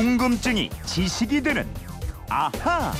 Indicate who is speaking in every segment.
Speaker 1: 궁금증이 지식이 되는 아하.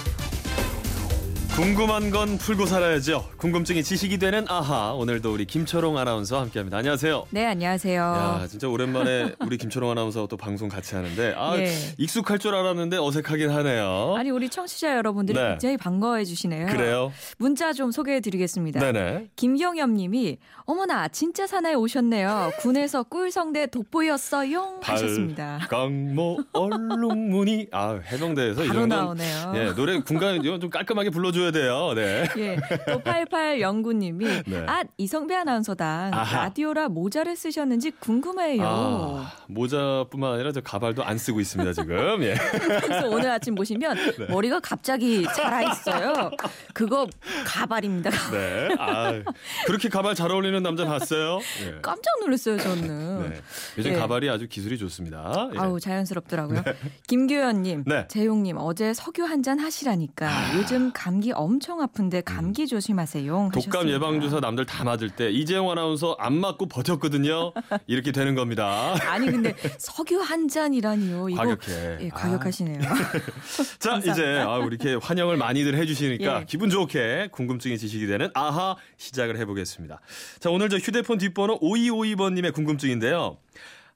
Speaker 2: 궁금한 건 풀고 살아야죠. 궁금증이 지식이 되는 아하. 오늘도 우리 김초롱 아나운서와 함께합니다. 안녕하세요.
Speaker 3: 네, 안녕하세요.
Speaker 2: 야, 진짜 오랜만에 우리 김초롱 아나운서 또 방송 같이 하는데 아,
Speaker 3: 예.
Speaker 2: 익숙할 줄 알았는데 어색하긴 하네요.
Speaker 3: 아니 우리 청취자 여러분들이
Speaker 2: 네.
Speaker 3: 굉장히 반가워해 주시네요.
Speaker 2: 그래요?
Speaker 3: 문자 좀 소개해 드리겠습니다.
Speaker 2: 네네.
Speaker 3: 김경엽 님이 어머나 진짜 사나이 오셨네요. 군에서 꿀성대 돋보였어요 하셨습니다.
Speaker 2: 강모 얼룩무늬. 아, 해병대에서 이런 건
Speaker 3: 나오네요.
Speaker 2: 예, 노래 군간 좀 깔끔하게 불러 줘야 돼요. 네.
Speaker 3: 예, 또 8809님이
Speaker 2: 네.
Speaker 3: 아 이성배 아나운서당
Speaker 2: 아하.
Speaker 3: 라디오라 모자를 쓰셨는지 궁금해요.
Speaker 2: 아, 모자뿐만 아니라 저 가발도 안 쓰고 있습니다 지금. 예.
Speaker 3: 그래서 오늘 아침 보시면
Speaker 2: 네.
Speaker 3: 머리가 갑자기 자라 있어요. 그거 가발입니다.
Speaker 2: 네. 아, 그렇게 가발 잘 어울리는 남자 봤어요? 예.
Speaker 3: 깜짝 놀랐어요 저는.
Speaker 2: 네. 요즘
Speaker 3: 예.
Speaker 2: 가발이 아주 기술이 좋습니다. 예.
Speaker 3: 아우 자연스럽더라고요. 김규현님,
Speaker 2: 네. 아.
Speaker 3: 재용님 어제 석유 한 잔 하시라니까 요즘 감기 엄청 아픈데 감기 조심하세요.
Speaker 2: 음. 독감
Speaker 3: 하셨습니다.
Speaker 2: 예방 주사 남들 다 맞을 때 이재용 아나운서 안 맞고 버텼거든요. 이렇게 되는 겁니다.
Speaker 3: 아니 근데 석유 한 잔이라니요. 이거
Speaker 2: 과격해.
Speaker 3: 예, 과격하시네요.
Speaker 2: 자. 이제 아, 우리 이렇게 환영을 많이들 해주시니까
Speaker 3: 예.
Speaker 2: 기분 좋게 궁금증이 지식이 되는 아하 시작을 해보겠습니다. 자, 오늘 저 휴대폰 뒷번호 5252번님의 궁금증인데요.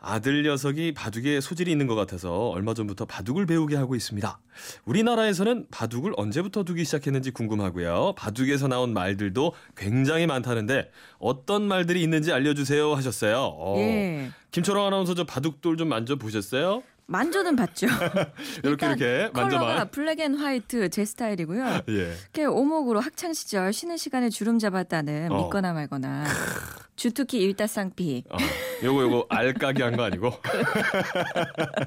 Speaker 2: 아들 녀석이 바둑에 소질이 있는 것 같아서 얼마 전부터 바둑을 배우게 하고 있습니다. 우리나라에서는 바둑을 언제부터 두기 시작했는지 궁금하고요. 바둑에서 나온 말들도 굉장히 많다는데 어떤 말들이 있는지 알려주세요 하셨어요. 어,
Speaker 3: 예.
Speaker 2: 김초롱 아나운서 저 바둑돌 좀 만져보셨어요?
Speaker 3: 만져는 봤죠.
Speaker 2: 이렇게 이렇게 만져봐.
Speaker 3: Black and white 제 스타일이고요.
Speaker 2: 예.
Speaker 3: 이렇게 오목으로 학창 시절 쉬는 시간에 주름 잡았다는
Speaker 2: 어.
Speaker 3: 믿거나 말거나 주특기 일다쌍피
Speaker 2: 어, 요거 요거 알까기 한 거 아니고?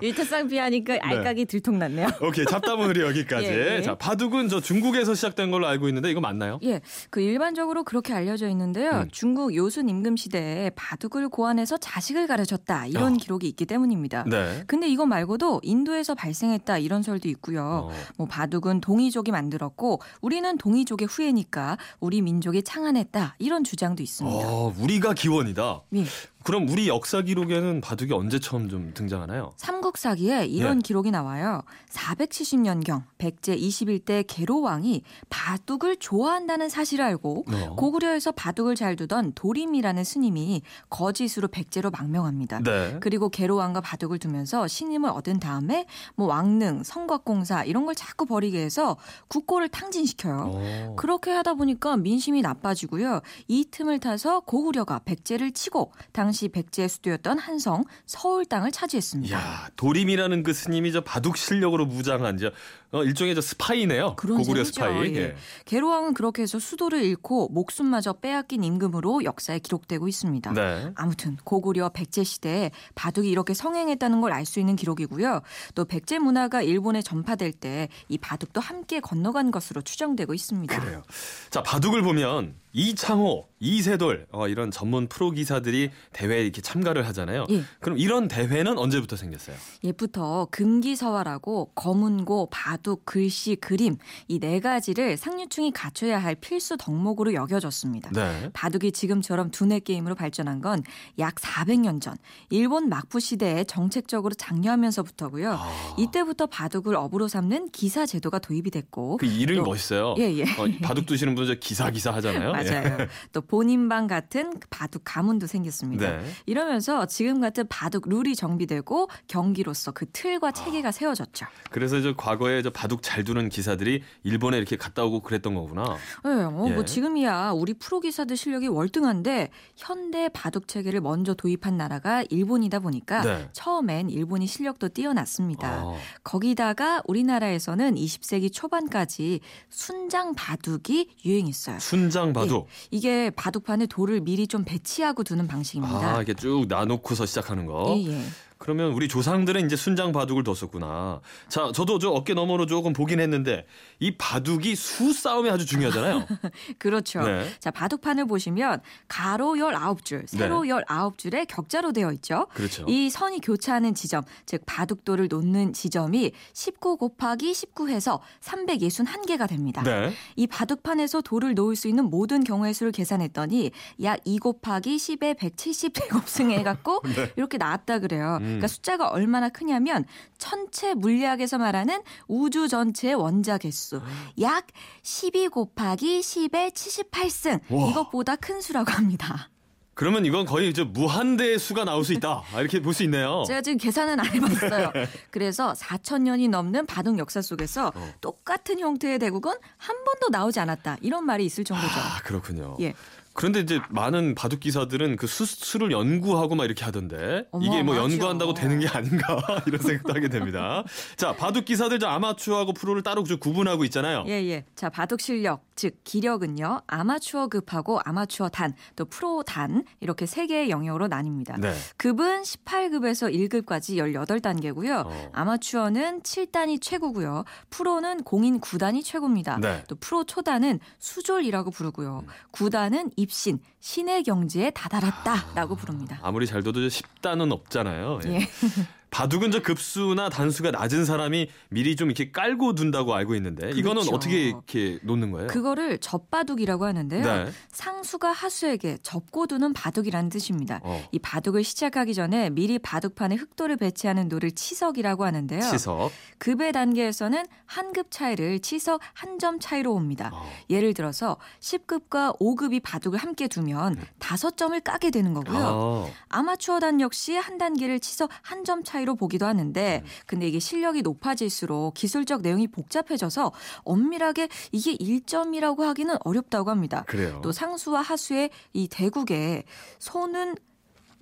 Speaker 3: 일타쌍피 하니까 알까기 들통났네요.
Speaker 2: 오케이 잡담은 여기까지.
Speaker 3: 예, 예.
Speaker 2: 자 바둑은 저 중국에서 시작된 걸로 알고 있는데 이거 맞나요?
Speaker 3: 예, 그 일반적으로 그렇게 알려져 있는데요.
Speaker 2: 음.
Speaker 3: 중국 요순 임금 시대에 바둑을 고안해서 자식을 가르쳤다 이런
Speaker 2: 어.
Speaker 3: 기록이 있기 때문입니다.
Speaker 2: 네.
Speaker 3: 근데 이거 말고도 인도에서 발생했다 이런 설도 있고요.
Speaker 2: 어.
Speaker 3: 뭐 바둑은 동이족이 만들었고 우리는 동이족의 후예니까 우리 민족이 창안했다 이런 주장도 있습니다.
Speaker 2: 어, 우리가 기원이다.
Speaker 3: 예.
Speaker 2: 그럼 우리 역사 기록에는 바둑이 언제 처음 좀 등장하나요?
Speaker 3: 삼국사기에 이런
Speaker 2: 예.
Speaker 3: 기록이 나와요. 470년경 백제 21대 계로왕이 바둑을 좋아한다는 사실을 알고
Speaker 2: 어.
Speaker 3: 고구려에서 바둑을 잘 두던 도림이라는 스님이 거짓으로 백제로 망명합니다.
Speaker 2: 네.
Speaker 3: 그리고 계로왕과 바둑을 두면서 신임을 얻은 다음에 뭐 왕릉, 성곽공사 이런 걸 자꾸 벌이게 해서 국고를 탕진시켜요.
Speaker 2: 어.
Speaker 3: 그렇게 하다 보니까 민심이 나빠지고요. 이 틈을 타서 고구려가 백제를 치고 당시 백제의 수도였던 한성, 서울 땅을 차지했습니다.
Speaker 2: 야 도림이라는 그 스님이 저 바둑 실력으로 무장한 저 어, 일종의 저 스파이네요. 고구려. 스파이.
Speaker 3: 예.
Speaker 2: 예.
Speaker 3: 개로왕은 그렇게 해서 수도를 잃고 목숨마저 빼앗긴 임금으로 역사에 기록되고 있습니다.
Speaker 2: 네.
Speaker 3: 아무튼 고구려 백제 시대에 바둑이 이렇게 성행했다는 걸 알 수 있는 기록이고요. 또 백제 문화가 일본에 전파될 때 이 바둑도 함께 건너간 것으로 추정되고 있습니다.
Speaker 2: 그래요. 자 바둑을 보면 이창호, 이세돌 어, 이런 전문 프로 기사들이 대회에 이렇게 참가를 하잖아요.
Speaker 3: 예.
Speaker 2: 그럼 이런 대회는 언제부터 생겼어요?
Speaker 3: 예부터 금기서화라고 검은고, 바둑, 글씨, 그림 이 네 가지를 상류층이 갖춰야 할 필수 덕목으로 여겨졌습니다.
Speaker 2: 네.
Speaker 3: 바둑이 지금처럼 두뇌 게임으로 발전한 건 약 400년 전 일본 막부 시대에 정책적으로 장려하면서부터고요.
Speaker 2: 아.
Speaker 3: 이때부터 바둑을 업으로 삼는 기사 제도가 도입이 됐고
Speaker 2: 그 이름이
Speaker 3: 또-
Speaker 2: 멋있어요.
Speaker 3: 예, 예.
Speaker 2: 어, 바둑 두시는 분들 저 기사 기사 하잖아요. 예.
Speaker 3: 맞아요. 또 본인방 같은 바둑 가문도 생겼습니다.
Speaker 2: 네.
Speaker 3: 이러면서 지금 같은 바둑 룰이 정비되고 경기로서 그 틀과 체계가 세워졌죠.
Speaker 2: 그래서 저 과거에 저 바둑 잘 두는 기사들이 일본에 이렇게 갔다 오고 그랬던 거구나.
Speaker 3: 네, 어,
Speaker 2: 예.
Speaker 3: 뭐 지금이야 우리 프로 기사들 실력이 월등한데 현대 바둑 체계를 먼저 도입한 나라가 일본이다 보니까
Speaker 2: 네.
Speaker 3: 처음엔 일본이 실력도 뛰어났습니다.
Speaker 2: 아.
Speaker 3: 거기다가 우리나라에서는 20세기 초반까지 순장 바둑이 유행했어요.
Speaker 2: 순장 바둑.
Speaker 3: 이게 바둑판에 돌을 미리 좀 배치하고 두는 방식입니다.
Speaker 2: 아, 이렇게 쭉 나놓고서 시작하는 거.
Speaker 3: 예, 예.
Speaker 2: 그러면 우리 조상들은 이제 순장 바둑을 뒀었구나. 자, 저도 저 어깨 너머로 조금 보긴 했는데 이 바둑이 수 싸움이 아주 중요하잖아요.
Speaker 3: 그렇죠.
Speaker 2: 네.
Speaker 3: 자, 바둑판을 보시면 가로 19줄, 세로
Speaker 2: 네.
Speaker 3: 19줄에 격자로 되어 있죠.
Speaker 2: 그렇죠.
Speaker 3: 이 선이 교차하는 지점, 즉 바둑돌을 놓는 지점이 19 곱하기 19 해서 361개가 됩니다.
Speaker 2: 네.
Speaker 3: 이 바둑판에서 돌을 놓을 수 있는 모든 경우의 수를 계산했더니 약 2 곱하기 10의 170 제곱승 해갖고
Speaker 2: 네.
Speaker 3: 이렇게 나왔다 그래요.
Speaker 2: 음.
Speaker 3: 그러니까 숫자가 얼마나 크냐면 천체 물리학에서 말하는 우주 전체의 원자 개수 약 12 곱하기 10의 78승
Speaker 2: 와.
Speaker 3: 이것보다 큰 수라고 합니다.
Speaker 2: 그러면 이건 거의 이제 무한대의 수가 나올 수 있다. 아, 이렇게 볼 수 있네요.
Speaker 3: 제가 지금 계산은 안 해봤어요. 그래서 4천 년이 넘는 바둑 역사 속에서
Speaker 2: 어.
Speaker 3: 똑같은 형태의 대국은 한 번도 나오지 않았다. 이런 말이 있을 정도죠.
Speaker 2: 아, 그렇군요.
Speaker 3: 예.
Speaker 2: 그런데 이제 많은 바둑 기사들은 그 수, 수를 연구하고 막 이렇게 하던데 이게 뭐. 연구한다고 되는 게 아닌가 이런 생각도 하게 됩니다. 자, 바둑 기사들 저 아마추어하고 프로를 따로 좀 구분하고 있잖아요.
Speaker 3: 예, 예. 자, 바둑 실력, 즉 기력은요. 아마추어급하고 아마추어 단, 또 프로 단 이렇게 세 개의 영역으로 나뉩니다.
Speaker 2: 네.
Speaker 3: 급은 18급에서 1급까지 18단계고요.
Speaker 2: 어.
Speaker 3: 아마추어는 7단이 최고고요. 프로는 공인 9단이 최고입니다.
Speaker 2: 네. 음.
Speaker 3: 또 프로 초단은 수졸이라고 부르고요. 9단은 입신, 신의 경지에 다다랐다라고 부릅니다.
Speaker 2: 아무리 잘 둬도 10단은 없잖아요. 예.
Speaker 3: 예.
Speaker 2: 바둑은 저 급수나 단수가 낮은 사람이 미리 좀 이렇게 깔고 둔다고 알고 있는데 이거는
Speaker 3: 그렇죠.
Speaker 2: 어떻게 이렇게 놓는 거예요?
Speaker 3: 그거를 접바둑이라고 하는데요.
Speaker 2: 네.
Speaker 3: 상수가 하수에게 접고 두는 바둑이라는 뜻입니다.
Speaker 2: 어.
Speaker 3: 이 바둑을 시작하기 전에 미리 바둑판에 흑돌을 배치하는 돌을 치석이라고 하는데요.
Speaker 2: 치석.
Speaker 3: 급의 단계에서는 한 급 차이를 치석 한 점 차이로 옵니다.
Speaker 2: 어.
Speaker 3: 예를 들어서 10급과 5급이 바둑을 함께 두면 다섯 점을 까게 되는 거고요.
Speaker 2: 아.
Speaker 3: 아마추어 단 역시 한 단계를 치석 한 점 차이 로 보기도 하는데 근데 이게 실력이 높아질수록 기술적 내용이 복잡해져서 엄밀하게 이게 1점이라고 하기는 어렵다고 합니다.
Speaker 2: 그래요.
Speaker 3: 또 상수와 하수의 이 대국에 손은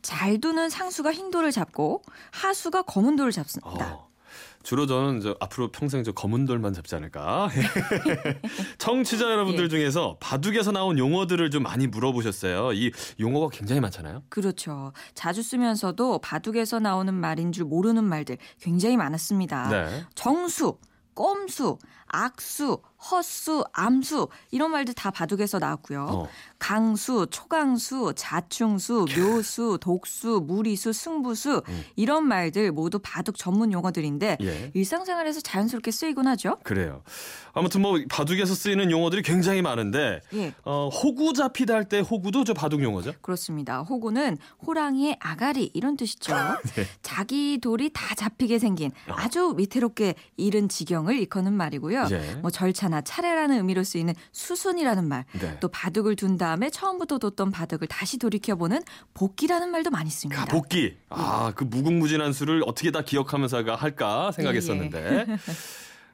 Speaker 3: 잘 두는 상수가 흰 돌을 잡고 하수가 검은 돌을 잡습니다.
Speaker 2: 어. 주로 저는 저 앞으로 평생 저 검은 돌만 잡지 않을까. 청취자 여러분들
Speaker 3: 예.
Speaker 2: 중에서 바둑에서 나온 용어들을 좀 많이 물어보셨어요. 이 용어가 굉장히 많잖아요.
Speaker 3: 그렇죠. 자주 쓰면서도 바둑에서 나오는 말인 줄 모르는 말들 굉장히 많았습니다.
Speaker 2: 네.
Speaker 3: 정수, 꼼수, 악수, 헛수, 암수 이런 말들 다 바둑에서 나왔고요.
Speaker 2: 어.
Speaker 3: 강수, 초강수, 자충수, 묘수, 독수, 무리수, 승부수
Speaker 2: 음.
Speaker 3: 이런 말들 모두 바둑 전문 용어들인데
Speaker 2: 예.
Speaker 3: 일상생활에서 자연스럽게 쓰이곤 하죠.
Speaker 2: 그래요. 아무튼 뭐 바둑에서 쓰이는 용어들이 굉장히 많은데
Speaker 3: 예.
Speaker 2: 어, 호구 잡히다 할 때 호구도 저 바둑 용어죠?
Speaker 3: 그렇습니다. 호구는 호랑이의 아가리 이런 뜻이죠.
Speaker 2: 네.
Speaker 3: 자기 돌이 다 잡히게 생긴 아주 위태롭게 이른 지경을 일컫는 말이고요.
Speaker 2: 예.
Speaker 3: 뭐 절차나 차례라는 의미로 쓰이는 수순이라는 말.
Speaker 2: 네.
Speaker 3: 또 바둑을 둔 다음에 처음부터 뒀던 바둑을 다시 돌이켜보는 복기라는 말도 많이 씁니다.
Speaker 2: 아, 복기. 아, 그 무궁무진한 수를 어떻게 다 기억하면서 할까 생각했었는데.
Speaker 3: 예,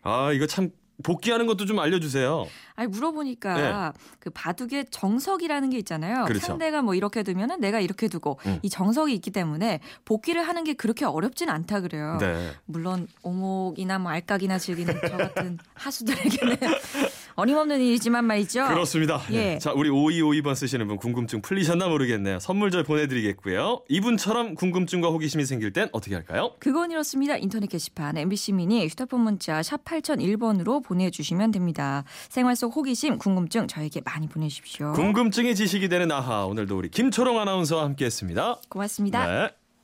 Speaker 2: 아, 이거 참 복기하는 것도 좀 알려주세요.
Speaker 3: 아니 물어보니까 그 바둑의 정석이라는 게 있잖아요.
Speaker 2: 네. 그렇죠.
Speaker 3: 상대가 뭐 이렇게 두면은 내가 이렇게 두고
Speaker 2: 음.
Speaker 3: 이 정석이 있기 때문에 복기를 하는 게 그렇게 어렵진 않다 그래요.
Speaker 2: 네.
Speaker 3: 물론 오목이나 뭐 알까기나 즐기는 저 같은 하수들에게는 어림없는 일이지만 말이죠.
Speaker 2: 그렇습니다.
Speaker 3: 예.
Speaker 2: 예. 자, 우리 5252번 쓰시는 분 궁금증 풀리셨나 모르겠네요. 선물 저 보내드리겠고요. 이분처럼 궁금증과 호기심이 생길 땐 어떻게 할까요?
Speaker 3: 그건 이렇습니다. 인터넷 게시판 MBC 미니 휴대폰 문자 샵 8001번으로 보내주시면 됩니다. 생활 속 호기심, 궁금증 저에게 많이 보내주십시오.
Speaker 2: 궁금증이 지식이 되는 아하. 오늘도 우리 김초롱 아나운서와 함께했습니다.
Speaker 3: 고맙습니다.
Speaker 2: 네.